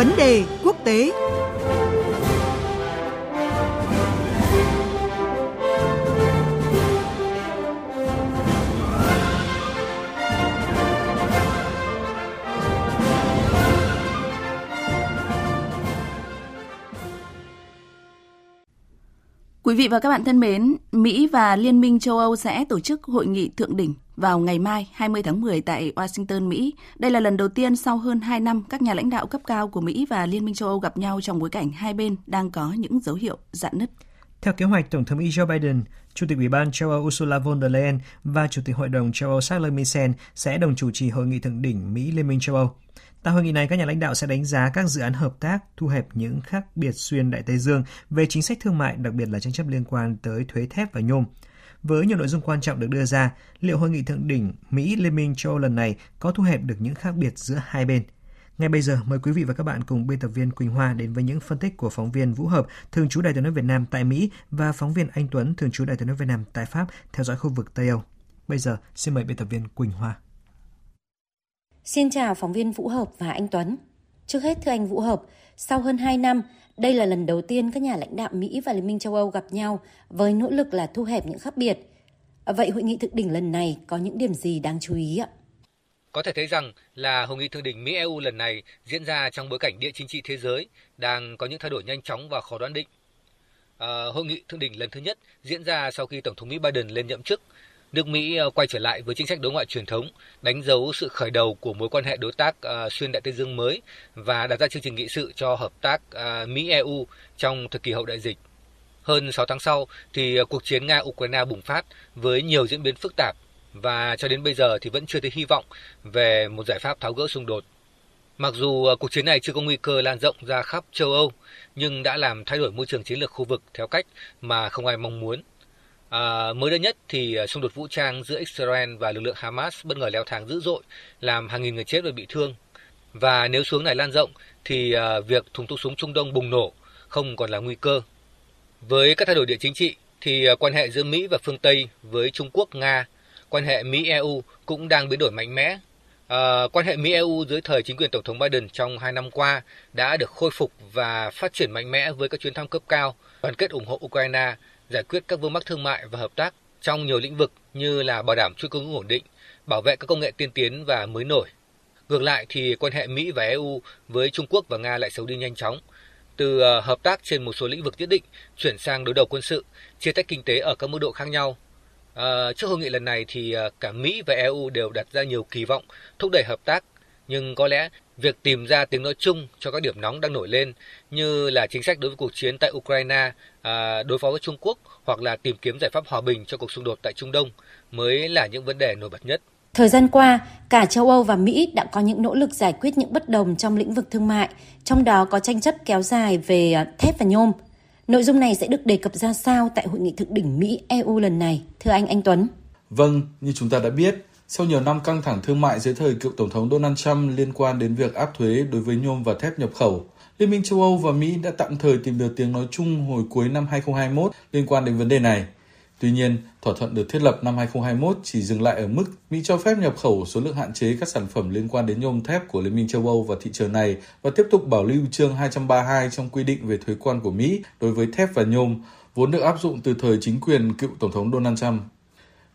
Vấn đề quốc tế. Quý vị và các bạn thân mến, Mỹ và Liên minh châu Âu sẽ tổ chức hội nghị thượng đỉnh vào ngày mai 20 tháng 10 tại Washington, Mỹ. Đây là lần đầu tiên sau hơn 2 năm các nhà lãnh đạo cấp cao của Mỹ và Liên minh châu Âu gặp nhau trong bối cảnh hai bên đang có những dấu hiệu dạn nứt. Theo kế hoạch, Tổng thống Mỹ Joe Biden, Chủ tịch Ủy ban châu Âu Ursula von der Leyen và Chủ tịch Hội đồng châu Âu Charles Michel sẽ đồng chủ trì hội nghị thượng đỉnh Mỹ Liên minh châu Âu. Tại hội nghị này, các nhà lãnh đạo sẽ đánh giá các dự án hợp tác, thu hẹp những khác biệt xuyên Đại Tây Dương về chính sách thương mại, đặc biệt là tranh chấp liên quan tới thuế thép và nhôm. Với nhiều nội dung quan trọng được đưa ra, liệu hội nghị thượng đỉnh Mỹ Liên minh châu Âu lần này có thu hẹp được những khác biệt giữa hai bên? Ngay bây giờ, mời quý vị và các bạn cùng biên tập viên Quỳnh Hoa đến với những phân tích của phóng viên Vũ Hợp, thường trú đại tiếng nói Việt Nam tại Mỹ và phóng viên Anh Tuấn, thường trú đại tiếng nói Việt Nam tại Pháp, theo dõi khu vực Tây Âu. Bây giờ, xin mời biên tập viên Quỳnh Hoa. Xin chào phóng viên Vũ Hợp và anh Tuấn. Trước hết thưa anh Vũ Hợp, sau hơn 2 năm, đây là lần đầu tiên các nhà lãnh đạo Mỹ và Liên minh châu Âu gặp nhau với nỗ lực là thu hẹp những khác biệt. Vậy hội nghị thượng đỉnh lần này có những điểm gì đáng chú ý ạ? Có thể thấy rằng là hội nghị thượng đỉnh Mỹ-EU lần này diễn ra trong bối cảnh địa chính trị thế giới đang có những thay đổi nhanh chóng và khó đoán định. À, hội nghị thượng đỉnh lần thứ nhất diễn ra sau khi Tổng thống Mỹ Biden lên nhậm chức nước Mỹ ờ, quay trở lại với chính sách đối ngoại truyền thống, đánh dấu sự khởi đầu của mối quan hệ đối tác ờ, xuyên đại Tây Dương mới và đặt ra chương trình nghị sự cho hợp tác ờ, Mỹ-EU trong thời kỳ hậu đại dịch. Hơn 6 tháng sau thì cuộc chiến Nga-Ukraine bùng phát với nhiều diễn biến phức tạp và cho đến bây giờ thì vẫn chưa thấy hy vọng về một giải pháp tháo gỡ xung đột. Mặc dù cuộc chiến này chưa có nguy cơ lan rộng ra khắp châu Âu, nhưng đã làm thay đổi môi trường chiến lược khu vực theo cách mà không ai mong muốn. À, mới đây nhất thì à, xung đột vũ trang giữa Israel và lực lượng Hamas bất ngờ leo thang dữ dội, làm hàng nghìn người chết và bị thương. Và nếu xuống này lan rộng thì à, việc thùng thuốc súng Trung Đông bùng nổ không còn là nguy cơ. Với các thay đổi địa chính trị thì à, quan hệ giữa Mỹ và phương Tây với Trung Quốc, Nga, quan hệ Mỹ-EU cũng đang biến đổi mạnh mẽ. À, quan hệ Mỹ-EU dưới thời chính quyền Tổng thống Biden trong hai năm qua đã được khôi phục và phát triển mạnh mẽ với các chuyến thăm cấp cao, đoàn kết ủng hộ Ukraine giải quyết các vướng mắc thương mại và hợp tác trong nhiều lĩnh vực như là bảo đảm chuỗi cung ứng ổn định, bảo vệ các công nghệ tiên tiến và mới nổi. Ngược lại thì quan hệ Mỹ và EU với Trung Quốc và Nga lại xấu đi nhanh chóng. Từ ờ, hợp tác trên một số lĩnh vực nhất định chuyển sang đối đầu quân sự, chia tách kinh tế ở các mức độ khác nhau. À, trước hội nghị lần này thì ờ, cả Mỹ và EU đều đặt ra nhiều kỳ vọng thúc đẩy hợp tác, nhưng có lẽ việc tìm ra tiếng nói chung cho các điểm nóng đang nổi lên như là chính sách đối với cuộc chiến tại Ukraine, à, đối phó với Trung Quốc hoặc là tìm kiếm giải pháp hòa bình cho cuộc xung đột tại Trung Đông mới là những vấn đề nổi bật nhất. Thời gian qua, cả châu Âu và Mỹ đã có những nỗ lực giải quyết những bất đồng trong lĩnh vực thương mại, trong đó có tranh chấp kéo dài về à, thép và nhôm. Nội dung này sẽ được đề cập ra sao tại hội nghị thượng đỉnh Mỹ-EU lần này, thưa anh Anh Tuấn? Vâng, như chúng ta đã biết, sau nhiều năm căng thẳng thương mại dưới thời cựu Tổng thống Donald Trump liên quan đến việc áp thuế đối với nhôm và thép nhập khẩu, Liên minh châu Âu và Mỹ đã tạm thời tìm được tiếng nói chung hồi cuối năm 2021 liên quan đến vấn đề này. Tuy nhiên, thỏa thuận được thiết lập năm 2021 chỉ dừng lại ở mức Mỹ cho phép nhập khẩu số lượng hạn chế các sản phẩm liên quan đến nhôm thép của Liên minh châu Âu vào thị trường này và tiếp tục bảo lưu chương 232 trong quy định về thuế quan của Mỹ đối với thép và nhôm, vốn được áp dụng từ thời chính quyền cựu Tổng thống Donald Trump.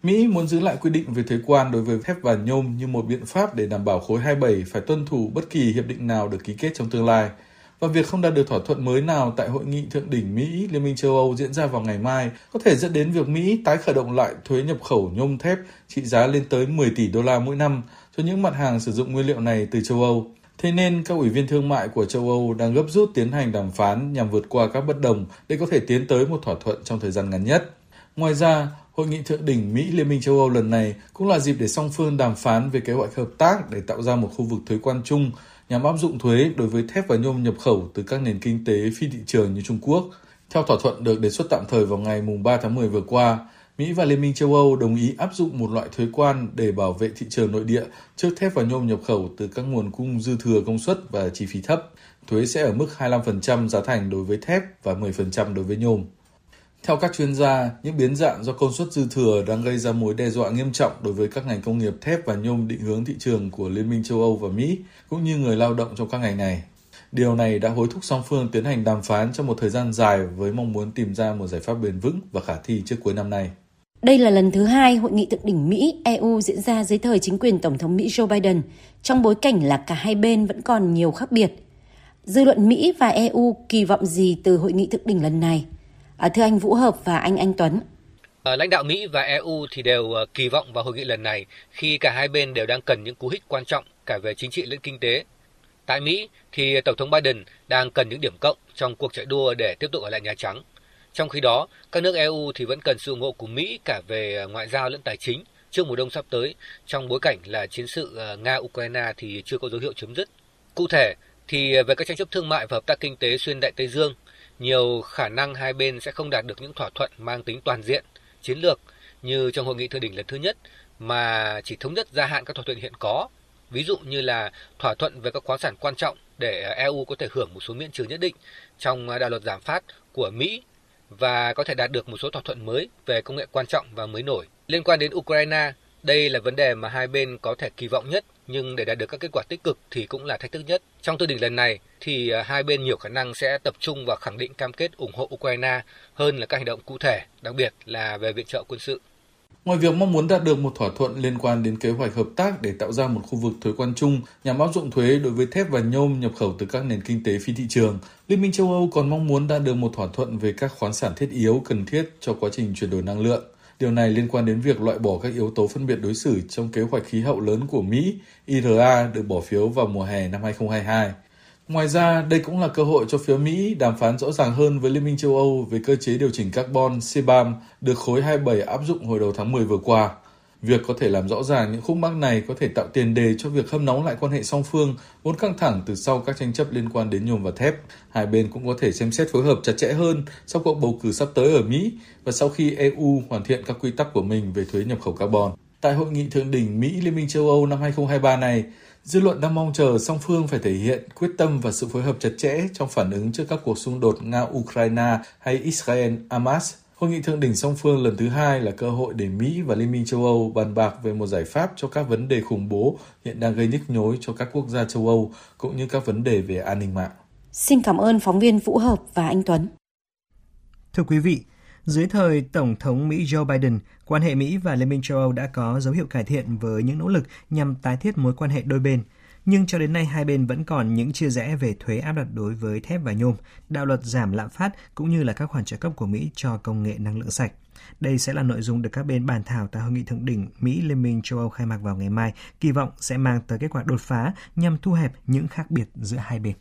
Mỹ muốn giữ lại quy định về thuế quan đối với thép và nhôm như một biện pháp để đảm bảo khối 27 phải tuân thủ bất kỳ hiệp định nào được ký kết trong tương lai. Và việc không đạt được thỏa thuận mới nào tại hội nghị thượng đỉnh Mỹ Liên minh châu Âu diễn ra vào ngày mai có thể dẫn đến việc Mỹ tái khởi động lại thuế nhập khẩu nhôm thép trị giá lên tới 10 tỷ đô la mỗi năm cho những mặt hàng sử dụng nguyên liệu này từ châu Âu. Thế nên các ủy viên thương mại của châu Âu đang gấp rút tiến hành đàm phán nhằm vượt qua các bất đồng để có thể tiến tới một thỏa thuận trong thời gian ngắn nhất. Ngoài ra, Hội nghị thượng đỉnh Mỹ Liên minh châu Âu lần này cũng là dịp để song phương đàm phán về kế hoạch hợp tác để tạo ra một khu vực thuế quan chung nhằm áp dụng thuế đối với thép và nhôm nhập khẩu từ các nền kinh tế phi thị trường như Trung Quốc. Theo thỏa thuận được đề xuất tạm thời vào ngày 3 tháng 10 vừa qua, Mỹ và Liên minh châu Âu đồng ý áp dụng một loại thuế quan để bảo vệ thị trường nội địa trước thép và nhôm nhập khẩu từ các nguồn cung dư thừa công suất và chi phí thấp. Thuế sẽ ở mức 25% giá thành đối với thép và 10% đối với nhôm. Theo các chuyên gia, những biến dạng do công suất dư thừa đang gây ra mối đe dọa nghiêm trọng đối với các ngành công nghiệp thép và nhôm định hướng thị trường của Liên minh châu Âu và Mỹ, cũng như người lao động trong các ngành này. Điều này đã hối thúc song phương tiến hành đàm phán trong một thời gian dài với mong muốn tìm ra một giải pháp bền vững và khả thi trước cuối năm nay. Đây là lần thứ hai hội nghị thượng đỉnh Mỹ-EU diễn ra dưới thời chính quyền Tổng thống Mỹ Joe Biden, trong bối cảnh là cả hai bên vẫn còn nhiều khác biệt. Dư luận Mỹ và EU kỳ vọng gì từ hội nghị thượng đỉnh lần này? À, thưa anh Vũ Hợp và anh Anh Tuấn. À, lãnh đạo Mỹ và EU thì đều à, kỳ vọng vào hội nghị lần này khi cả hai bên đều đang cần những cú hích quan trọng cả về chính trị lẫn kinh tế. Tại Mỹ thì Tổng thống Biden đang cần những điểm cộng trong cuộc chạy đua để tiếp tục ở lại Nhà Trắng. Trong khi đó, các nước EU thì vẫn cần sự ủng hộ của Mỹ cả về à, ngoại giao lẫn tài chính trước mùa đông sắp tới trong bối cảnh là chiến sự Nga-Ukraine thì chưa có dấu hiệu chấm dứt. Cụ thể thì về các tranh chấp thương mại và hợp tác kinh tế xuyên Đại Tây Dương, nhiều khả năng hai bên sẽ không đạt được những thỏa thuận mang tính toàn diện, chiến lược như trong hội nghị thượng đỉnh lần thứ nhất mà chỉ thống nhất gia hạn các thỏa thuận hiện có. Ví dụ như là thỏa thuận về các khoáng sản quan trọng để EU có thể hưởng một số miễn trừ nhất định trong đạo luật giảm phát của Mỹ và có thể đạt được một số thỏa thuận mới về công nghệ quan trọng và mới nổi. Liên quan đến Ukraine, đây là vấn đề mà hai bên có thể kỳ vọng nhất nhưng để đạt được các kết quả tích cực thì cũng là thách thức nhất. Trong thượng đỉnh lần này thì à, hai bên nhiều khả năng sẽ tập trung vào khẳng định cam kết ủng hộ Ukraine hơn là các hành động cụ thể, đặc biệt là về viện trợ quân sự. Ngoài việc mong muốn đạt được một thỏa thuận liên quan đến kế hoạch hợp tác để tạo ra một khu vực thuế quan chung nhằm áp dụng thuế đối với thép và nhôm nhập khẩu từ các nền kinh tế phi thị trường, Liên minh châu Âu còn mong muốn đạt được một thỏa thuận về các khoáng sản thiết yếu cần thiết cho quá trình chuyển đổi năng lượng. Điều này liên quan đến việc loại bỏ các yếu tố phân biệt đối xử trong kế hoạch khí hậu lớn của Mỹ, IRA được bỏ phiếu vào mùa hè năm 2022. Ngoài ra, đây cũng là cơ hội cho phía Mỹ đàm phán rõ ràng hơn với Liên minh châu Âu về cơ chế điều chỉnh carbon CBAM được khối 27 áp dụng hồi đầu tháng 10 vừa qua. Việc có thể làm rõ ràng những khúc mắc này có thể tạo tiền đề cho việc hâm nóng lại quan hệ song phương vốn căng thẳng từ sau các tranh chấp liên quan đến nhôm và thép. Hai bên cũng có thể xem xét phối hợp chặt chẽ hơn sau cuộc bầu cử sắp tới ở Mỹ và sau khi EU hoàn thiện các quy tắc của mình về thuế nhập khẩu carbon. Tại hội nghị thượng đỉnh Mỹ Liên minh châu Âu năm 2023 này, dư luận đang mong chờ song phương phải thể hiện quyết tâm và sự phối hợp chặt chẽ trong phản ứng trước các cuộc xung đột Nga-Ukraine hay Israel-Hamas Hội nghị thượng đỉnh song phương lần thứ hai là cơ hội để Mỹ và Liên minh châu Âu bàn bạc về một giải pháp cho các vấn đề khủng bố hiện đang gây nhức nhối cho các quốc gia châu Âu, cũng như các vấn đề về an ninh mạng. Xin cảm ơn phóng viên Vũ Hợp và anh Tuấn. Thưa quý vị, dưới thời Tổng thống Mỹ Joe Biden, quan hệ Mỹ và Liên minh châu Âu đã có dấu hiệu cải thiện với những nỗ lực nhằm tái thiết mối quan hệ đôi bên – nhưng cho đến nay hai bên vẫn còn những chia rẽ về thuế áp đặt đối với thép và nhôm, đạo luật giảm lạm phát cũng như là các khoản trợ cấp của Mỹ cho công nghệ năng lượng sạch. Đây sẽ là nội dung được các bên bàn thảo tại hội nghị thượng đỉnh Mỹ Liên minh châu Âu khai mạc vào ngày mai, kỳ vọng sẽ mang tới kết quả đột phá nhằm thu hẹp những khác biệt giữa hai bên.